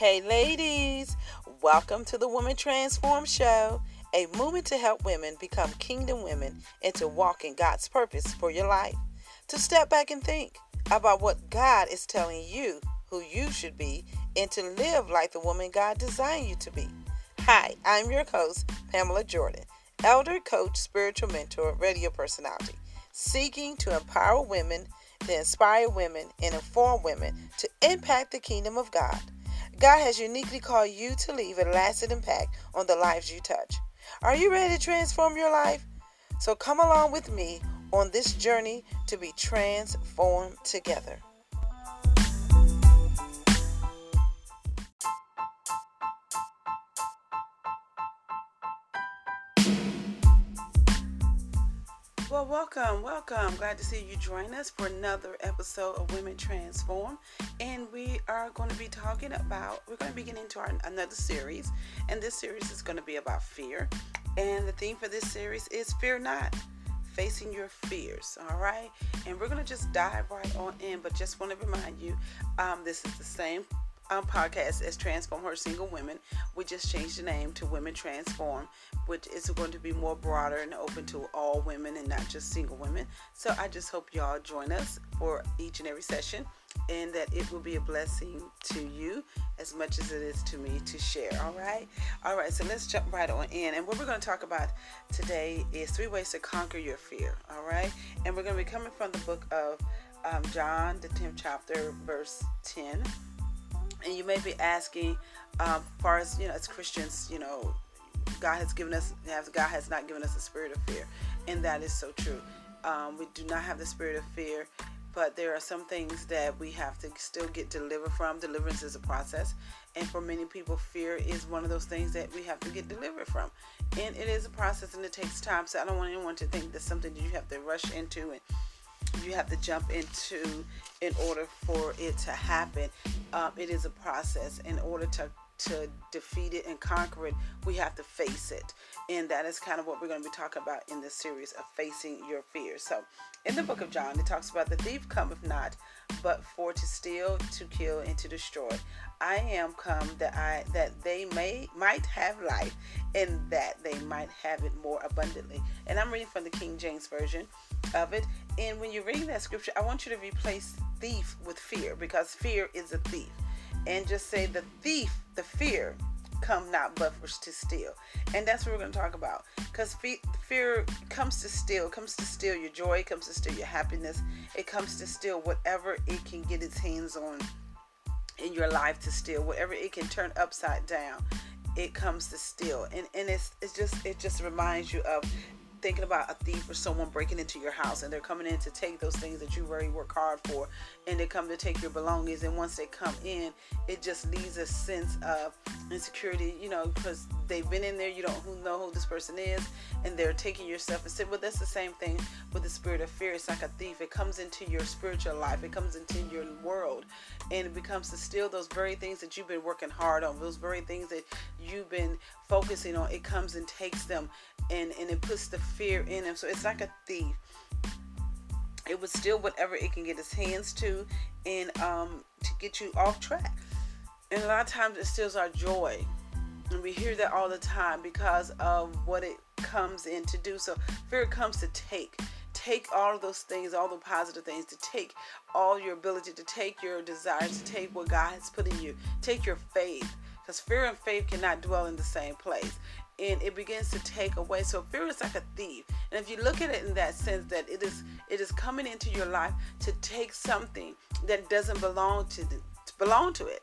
Hey, ladies, welcome to the Woman Transform Show, a movement to help women become kingdom women and to walk in God's purpose for your life. To step back and think about what God is telling you who you should be and to live like the woman God designed you to be. Hi, I'm your host, Pamela Jordan, elder, coach, spiritual mentor, radio personality, seeking to empower women, to inspire women, and inform women to impact the kingdom of God. God has uniquely called you to leave a lasting impact on the lives you touch. Are you ready to transform your life? So come along with me on this journey to be transformed together. Welcome, welcome. Glad to see you join us for another episode of Women Transform. And we are going to be talking about, we're going to be getting into our, another series. And this series is going to be about fear. And the theme for this series is Fear Not facing your fears all right and we're going to just dive right on in but just want to remind you um, this is the same um, podcast as Transform Her Single Women. We just changed the name to Women Transform, which is going to be more broader and open to all women and not just single women. So I just hope y'all join us for each and every session and that it will be a blessing to you as much as it is to me to share. All right. All right. So let's jump right on in. And what we're going to talk about today is three ways to conquer your fear. All right. And we're going to be coming from the book of um, John, the 10th chapter, verse 10 and you may be asking, um, far as you know, as Christians, you know, God has given us, God has not given us a spirit of fear, and that is so true. Um, we do not have the spirit of fear, but there are some things that we have to still get delivered from. Deliverance is a process, and for many people, fear is one of those things that we have to get delivered from, and it is a process, and it takes time. So I don't want anyone to think that's something that you have to rush into and you have to jump into in order for it to happen. Um, it is a process. In order to to defeat it and conquer it, we have to face it. And that is kind of what we're going to be talking about in this series of facing your fears. So, in the book of John, it talks about the thief cometh not, but for to steal, to kill, and to destroy. I am come that I that they may might have life, and that they might have it more abundantly. And I'm reading from the King James version of it. And when you're reading that scripture, I want you to replace thief with fear because fear is a thief. And just say the thief, the fear, come not but to steal. And that's what we're going to talk about. Because fear comes to steal, comes to steal your joy, comes to steal your happiness. It comes to steal whatever it can get its hands on in your life to steal, whatever it can turn upside down it comes to steal and and it's it's just it just reminds you of thinking about a thief or someone breaking into your house and they're coming in to take those things that you already work hard for and they come to take your belongings and once they come in it just leaves a sense of insecurity you know because they've been in there you don't know who this person is and they're taking your stuff and said well that's the same thing with the spirit of fear. It's like a thief. It comes into your spiritual life. It comes into your world. And it becomes to steal those very things that you've been working hard on those very things that you've been focusing on. It comes and takes them and and it puts the fear in them. So it's like a thief. It would steal whatever it can get its hands to and um to get you off track. And a lot of times it steals our joy and we hear that all the time because of what it comes in to do so fear comes to take take all of those things all the positive things to take all your ability to take your desires to take what god has put in you take your faith because fear and faith cannot dwell in the same place and it begins to take away. So fear is like a thief. And if you look at it in that sense that it is it is coming into your life to take something that doesn't belong to the, belong to it.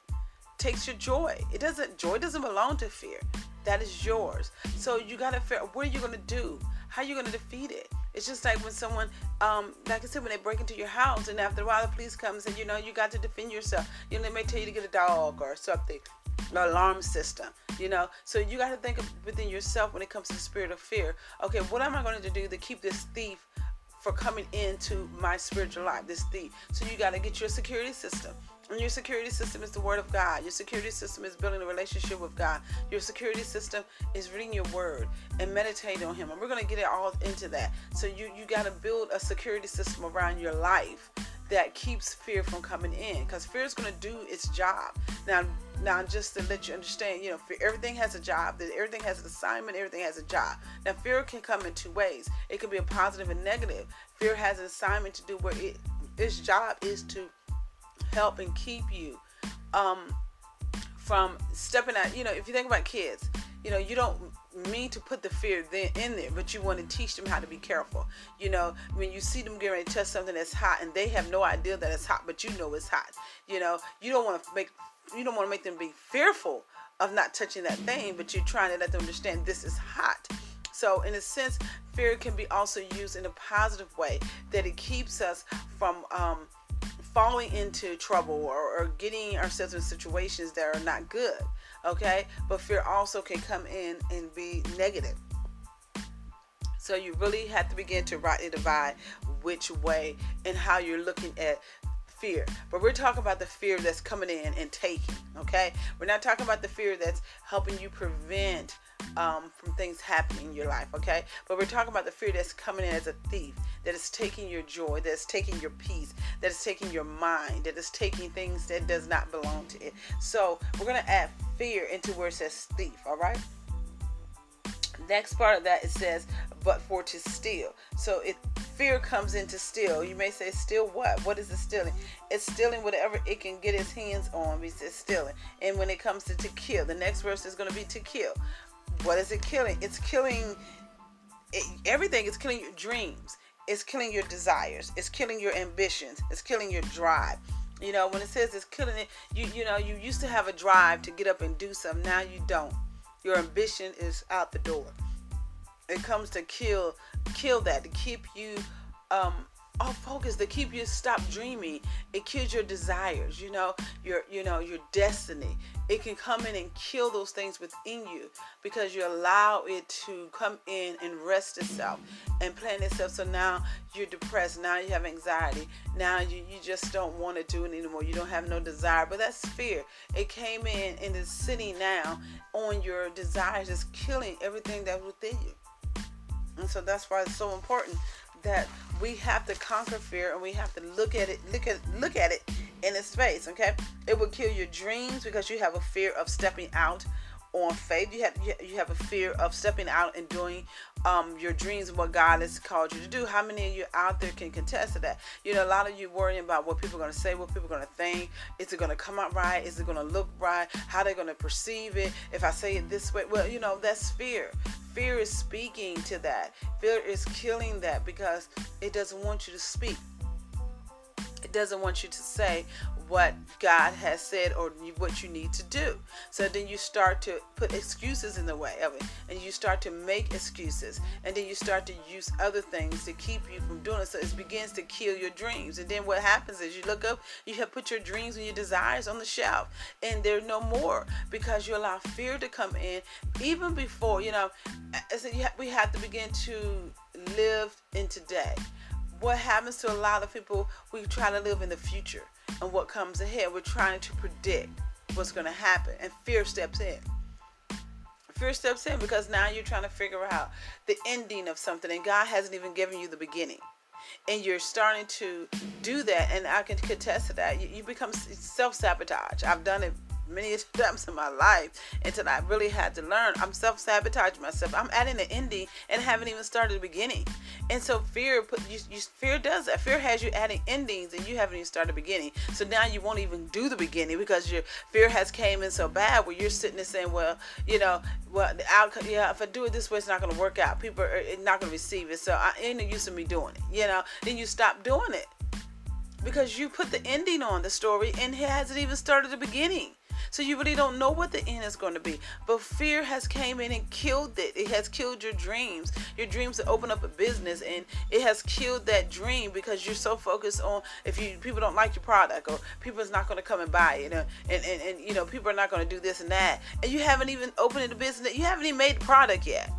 Takes your joy. It doesn't joy doesn't belong to fear. That is yours. So you gotta figure what are you gonna do? How are you gonna defeat it? It's just like when someone, um, like I said, when they break into your house and after a while the police comes and you know you got to defend yourself. You know they may tell you to get a dog or something an alarm system you know so you got to think within yourself when it comes to the spirit of fear okay what am i going to do to keep this thief for coming into my spiritual life this thief so you got to get your security system and your security system is the word of God. Your security system is building a relationship with God. Your security system is reading your word and meditating on him. And we're going to get it all into that. So you you got to build a security system around your life that keeps fear from coming in because fear is going to do its job now now just to let you understand you know fear, everything has a job everything has an assignment everything has a job now fear can come in two ways it can be a positive and negative fear has an assignment to do where it its job is to help and keep you um, from stepping out you know if you think about kids you know you don't mean to put the fear in there, but you want to teach them how to be careful. You know, when you see them getting ready to touch something that's hot and they have no idea that it's hot, but you know it's hot. You know, you don't want to make you don't want to make them be fearful of not touching that thing, but you're trying to let them understand this is hot. So, in a sense, fear can be also used in a positive way that it keeps us from um, falling into trouble or, or getting ourselves in situations that are not good okay? But fear also can come in and be negative. So you really have to begin to rightly divide which way and how you're looking at fear. But we're talking about the fear that's coming in and taking okay? We're not talking about the fear that's helping you prevent um, from things happening in your life, okay? But we're talking about the fear that's coming in as a thief, that is taking your joy, that is taking your peace, that is taking your mind, that is taking things that does not belong to it. So we're gonna add fear into where it says thief, all right? Next part of that it says, but for to steal. So it fear comes in to steal. You may say, steal what? What is it stealing? It's stealing whatever it can get its hands on. We stealing. And when it comes to to kill, the next verse is going to be to kill. What is it killing? It's killing it, everything. It's killing your dreams. It's killing your desires. It's killing your ambitions. It's killing your drive. You know, when it says it's killing it, you you know, you used to have a drive to get up and do something. Now you don't. Your ambition is out the door. It comes to kill kill that to keep you um off focus to keep you stop dreaming. It kills your desires you know your you know your destiny. It can come in and kill those things within you because you allow it to come in and rest itself and plan itself. So now you're depressed. Now you have anxiety. Now you, you just don't want to do it anymore. You don't have no desire. But that's fear. It came in and is sitting now on your desires. It's killing everything that's within you. And so that's why it's so important that we have to conquer fear and we have to look at it look at look at it in its face okay? It will kill your dreams because you have a fear of stepping out on faith. You have you have a fear of stepping out and doing um, your dreams and what God has called you to do. How many of you out there can contest to that? You know a lot of you worrying about what people are going to say what people are going to think. Is it going to come out right? Is it going to look right? How they're going to perceive it? If I say it this way well you know that's fear. Fear is speaking to that. Fear is killing that because it doesn't want you to speak. It doesn't want you to say what God has said or what you need to do. So then you start to put excuses in the way of it and you start to make excuses and then you start to use other things to keep you from doing it. So it begins to kill your dreams. And then what happens is you look up, you have put your dreams and your desires on the shelf and they're no more because you allow fear to come in even before, you know, I said we have to begin to live in today what happens to a lot of people we try to live in the future and what comes ahead. We're trying to predict what's going to happen and fear steps in. Fear steps in because now you're trying to figure out the ending of something and god hasn't even given you the beginning. And you're starting to do that and i can contest to that. You, you become self-sabotage. I've done it many times in my life until I really had to learn. I'm self sabotaging myself. I'm adding the ending and haven't even started the beginning. And so fear put you, you, fear does that. Fear has you adding endings and you haven't even started the beginning. So now you won't even do the beginning because your fear has came in so bad where you're sitting there saying, well, you know, well the outcome yeah, if I do it this way it's not gonna work out. People are not gonna receive it. So I ain't no use of me doing it. You know, then you stop doing it because you put the ending on the story and it hasn't even started the beginning. So you really don't know what the end is going to be. But fear has came in and killed it. It has killed your dreams. Your dreams to open up a business and it has killed that dream because you're so focused on if you people don't like your product or people is not going to come and buy it and, and, and, and you know people are not going to do this and that and you haven't even opened the business you haven't even made the product yet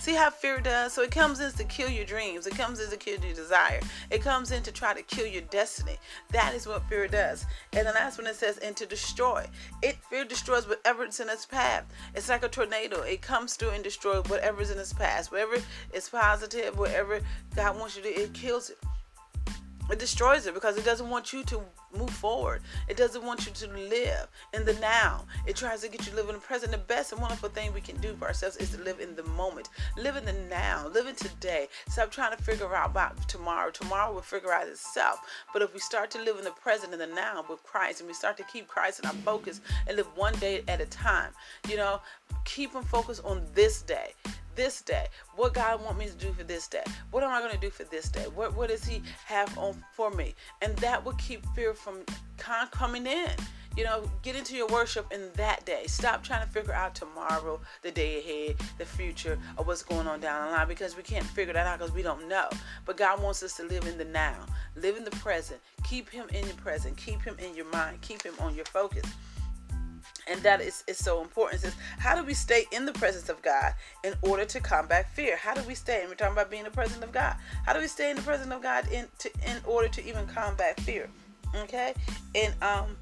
See how fear does? So it comes in to kill your dreams. It comes in to kill your desire. It comes in to try to kill your destiny. That is what fear does. And the last one it says, and to destroy. It fear destroys whatever's in its path. It's like a tornado. It comes through and destroys whatever's in its path. Whatever is positive, whatever God wants you to it kills it. it destroys it because it doesn't want you to move forward. It doesn't want you to live in the now. It tries to get you to live in the present. The best and wonderful thing we can do for ourselves is to live in the moment. Live in the now. Live in today. Stop trying to figure out about tomorrow. Tomorrow will figure out itself. But if we start to live in the present and the now with Christ and we start to keep Christ in our focus and live one day at a time, you know, keep them focused on this day this day? What God want me to do for this day? What am I going to do for this day? What what does He have on for me? And that will keep fear from coming in. You know, get into your worship in that day. Stop trying to figure out tomorrow, the day ahead, the future, or what's going on down the line because we can't figure that out because we don't know. But God wants us to live in the now, live in the present. Keep Him in your present. Keep Him in your mind. Keep Him on your focus and that is, is so important. Is how do we stay in the presence of God in order to combat fear? How do we stay? And we're talking about being the presence of God. How do we stay in the presence of God in to, in order to even combat fear? Okay, and um,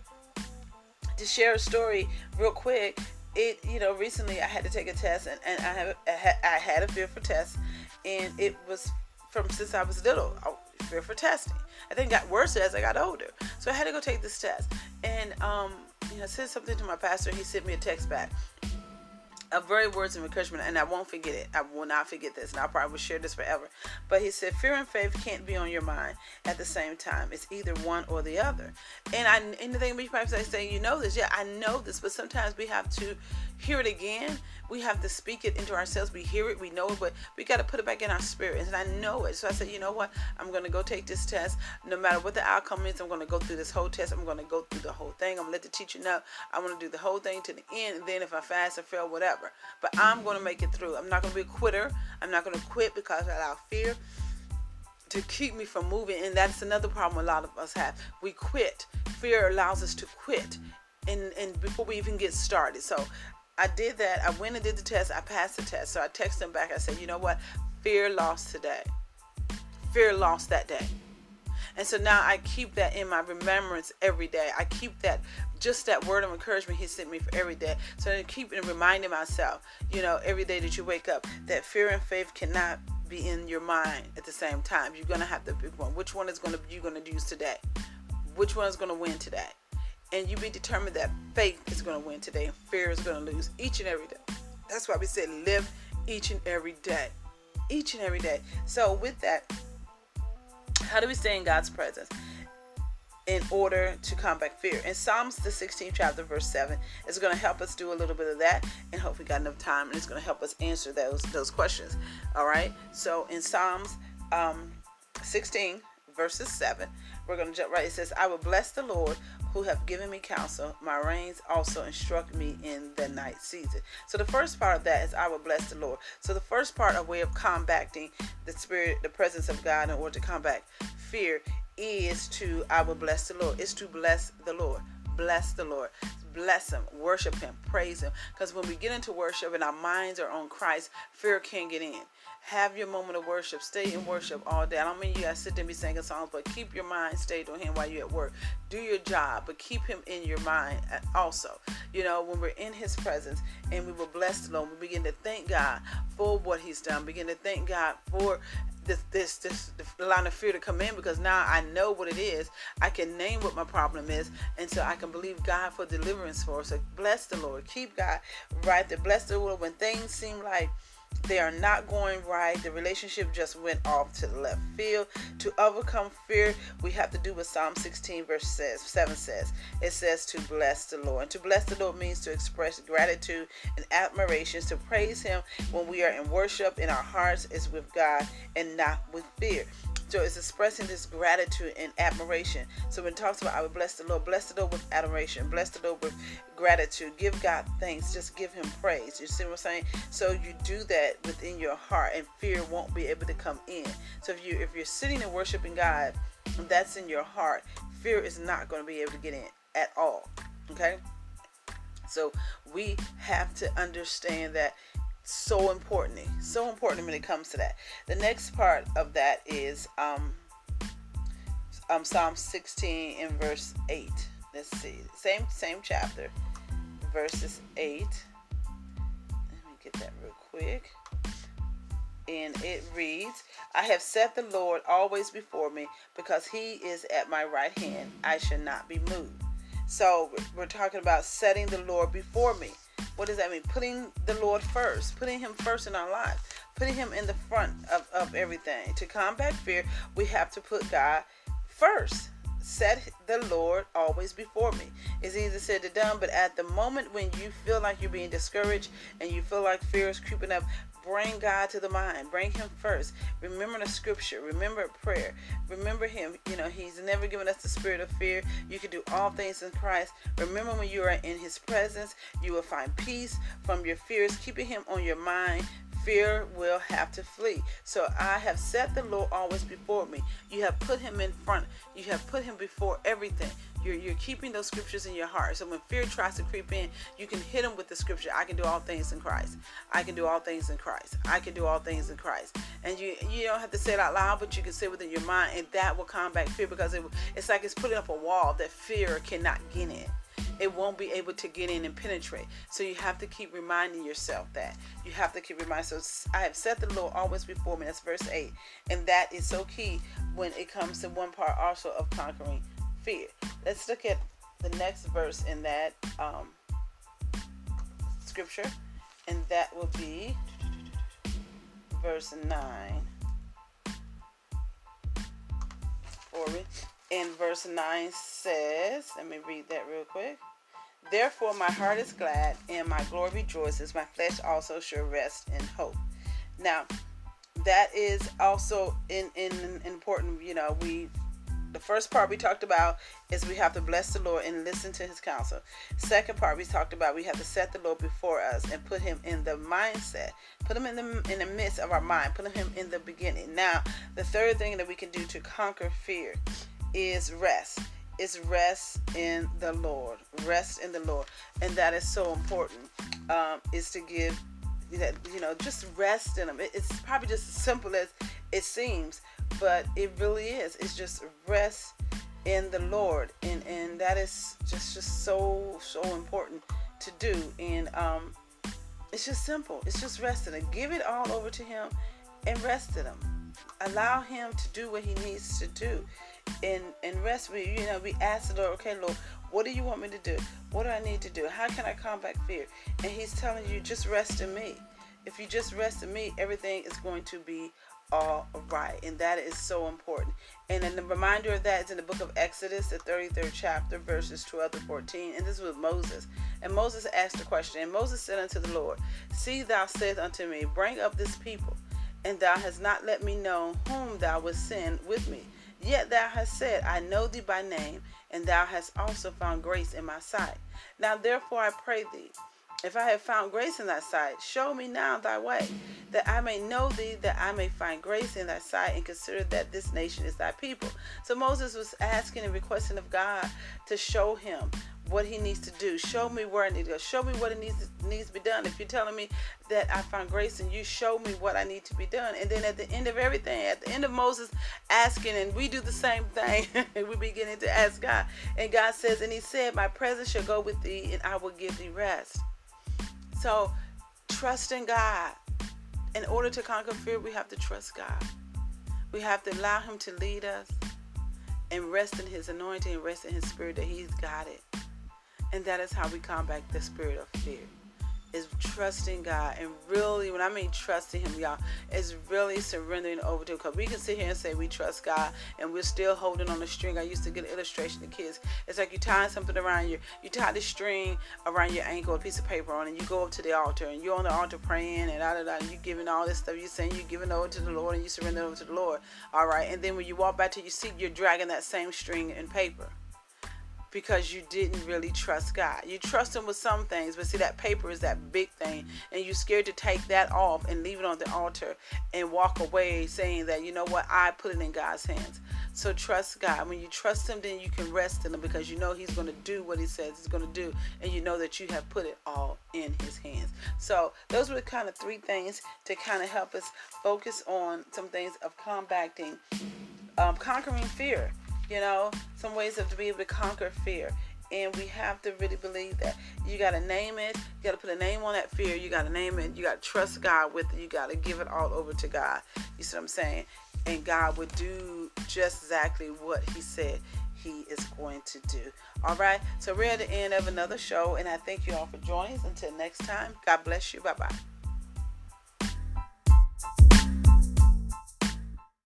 to share a story real quick. It you know recently I had to take a test and, and I have I had, a fear for tests and it was from since I was little. I, fear for testing. I think it got worse as I got older. So I had to go take this test. And um, you know, I said something to my pastor. He sent me a text back a very words of encouragement, and I won't forget it. I will not forget this, and I'll probably share this forever. But he said, fear and faith can't be on your mind at the same time. It's either one or the other. And I, anything we probably say, saying, you know this, yeah, I know this, but sometimes we have to hear it again. We have to speak it into ourselves. We hear it, we know it, but we got to put it back in our spirit. And I know it. So I said, you know what? I'm going to go take this test. No matter what the outcome is, I'm going to go through this whole test. I'm going to go through the whole thing. I'm going to let the teacher know I want to do the whole thing to the end. And then if I fast or fail, whatever. But I'm going to make it through. I'm not going to be a quitter. I'm not going to quit because I allow fear to keep me from moving. And that's another problem a lot of us have. We quit. Fear allows us to quit. And, and before we even get started. So I did that. I went and did the test. I passed the test. So I texted him back. I said, you know what? Fear lost today. Fear lost that day. And so now I keep that in my remembrance every day. I keep that just that word of encouragement he sent me for every day. So I keep reminding myself, you know, every day that you wake up, that fear and faith cannot be in your mind at the same time. You're gonna have to pick one. Which one is gonna you gonna use today? Which one is gonna win today? And you be determined that faith is going to win today and fear is going to lose each and every day. That's why we said live each and every day. Each and every day. So, with that, how do we stay in God's presence? in order to combat fear. In Psalms, the 16th chapter, verse 7, is going to help us do a little bit of that and hope we got enough time and it's going to help us answer those those questions. All right. So in Psalms um, 16, verses 7, we're going to jump right. It says, I will bless the Lord who have given me counsel. My reins also instruct me in the night season. So the first part of that is I will bless the Lord. So the first part, of way of combating the spirit, the presence of God in order to combat fear is to I will bless the Lord. Is to bless the Lord. Bless the Lord bless him, worship him, praise him. Because when we get into worship and our minds are on Christ, fear can't get in. Have your moment of worship. Stay in worship all day. I don't mean you gotta sit there and be singing songs, but keep your mind stayed on him while you're at work. Do your job, but keep him in your mind also. You know, when we're in his presence and we will bless the Lord, we begin to thank God for what he's done. Begin to thank God for this this this line of fear to come in because now I know what it is. I can name what my problem is, and so I can believe God for deliverance for. So bless the Lord. Keep God right there. Bless the Lord when things seem like they are not going right. The relationship just went off to the left field. To overcome fear, we have to do what Psalm 16, verse 7 says. It says to bless the Lord. And to bless the Lord means to express gratitude and admiration, to praise Him when we are in worship in our hearts is with God and not with fear. So it's expressing this gratitude and admiration. So when it talks about I will bless the Lord, bless the Lord with adoration, bless the Lord with gratitude, give God thanks, just give him praise. You see what I'm saying? So you do that within your heart and fear won't be able to come in. So if you if you're sitting and worshiping God, that's in your heart, fear is not going to be able to get in at all. Okay? So we have to understand that so important so important when it comes to that the next part of that is um um psalm 16 in verse 8 let's see same same chapter verses 8 let me get that real quick and it reads, I have set the Lord always before me because he is at my right hand. I shall not be moved. So we're talking about setting the Lord before me. What does that mean? Putting the Lord first, putting him first in our lives, putting him in the front of, of everything. To combat fear, we have to put God first set the Lord always before me. It's easy said to done, but at the moment when you feel like you're being discouraged and you feel like fear is creeping up, bring God to the mind. Bring Him first. Remember the scripture. Remember prayer. Remember Him. You know, He's never given us the spirit of fear. You can do all things in Christ. Remember when you are in His presence, you will find peace from your fears. Keeping Him on your mind fear will have to flee. So I have set the Lord always before me. You have put him in front. You have put him before everything. You're, you're keeping those scriptures in your heart. So when fear tries to creep in, you can hit him with the scripture. I can do all things in Christ. I can do all things in Christ. I can do all things in Christ. And you you don't have to say it out loud, but you can say it within your mind, and that will combat fear because it, it's like it's putting up a wall that fear cannot get in it won't be able to get in and penetrate. So you have to keep reminding yourself that. You have to keep reminding. So I have set the Lord always before me. That's verse 8. And that is so key when it comes to one part also of conquering fear. Let's look at the next verse in that um, scripture. And that will be verse 9. For me. And verse 9 says, let me read that real quick. Therefore, my heart is glad and my glory rejoices. My flesh also shall rest in hope. Now, that is also in, in, in important. You know, we the first part we talked about is we have to bless the Lord and listen to his counsel. Second part we talked about we have to set the Lord before us and put him in the mindset. Put him in the in the midst of our mind. Put him in the beginning. Now, the third thing that we can do to conquer fear is rest is rest in the Lord. Rest in the Lord. And that is so important. Um, is to give that you know just rest in him. it's probably just as simple as it seems, but it really is. It's just rest in the Lord. And and that is just just so so important to do. And um it's just simple. It's just rest in him. Give it all over to him and rest in him. Allow him to do what he needs to do and and rest we you know we ask the lord okay lord what do you want me to do? What do i need to do? How can i combat fear? And he's telling you just rest in me. If you just rest in me everything is going to be all right. And that is so important. And then the reminder of that is in the book of exodus the 33rd chapter verses 12 to 14 and this was moses. And moses asked the question and moses said unto the lord see thou said unto me bring up this people and thou hast not let me know whom thou would send with me Yet thou hast said, I know thee by name, and thou hast also found grace in my sight. Now therefore I pray thee, if I have found grace in thy sight, show me now thy way, that I may know thee, that I may find grace in thy sight, and consider that this nation is thy people. So Moses was asking and requesting of God to show him what he needs to do. Show me where I need to go. Show me what it needs to, needs to be done. If you're telling me that I find grace and you show me what I need to be done. And then at the end of everything, at the end of Moses asking, and we do the same thing, we're beginning to ask God. And God says, and he said, My presence shall go with thee and I will give thee rest. So trust in God. In order to conquer fear, we have to trust God. We have to allow him to lead us and rest in his anointing and rest in his spirit that he's got it. And that is how we combat the spirit of fear. Is trusting God and really, when I mean trusting Him, y'all, is really surrendering over to Him. Because we can sit here and say we trust God and we're still holding on the string. I used to get an illustration to kids. It's like you tying something around your, you tie the string around your ankle, a piece of paper on, and you go up to the altar and you're on the altar praying and da da da. And you giving all this stuff. You're saying you're giving over to the Lord and you surrender over to the Lord. All right. And then when you walk back to your seat, you're dragging that same string and paper because you didn't really trust God. You trust Him with some things, but see, that paper is that big thing, and you're scared to take that off and leave it on the altar and walk away saying that, you know what, I put it in God's hands. So trust God. When you trust Him, then you can rest in Him because you know He's going to do what He says He's going to do, and you know that you have put it all in His hands. So those were kind of three things to kind of help us focus on some things of combating, um, conquering fear you know, some ways of to be able to conquer fear. and we have to really believe that. You got to name it you got to put a name on that fear you got to name it you got to trust god with it you got to give it all over to god. You see what i'm saying? And god would do just exactly what he said he is going to do. All right? So we're at the end of another show and i thank you all for joining us. Until next time god bless you. Bye bye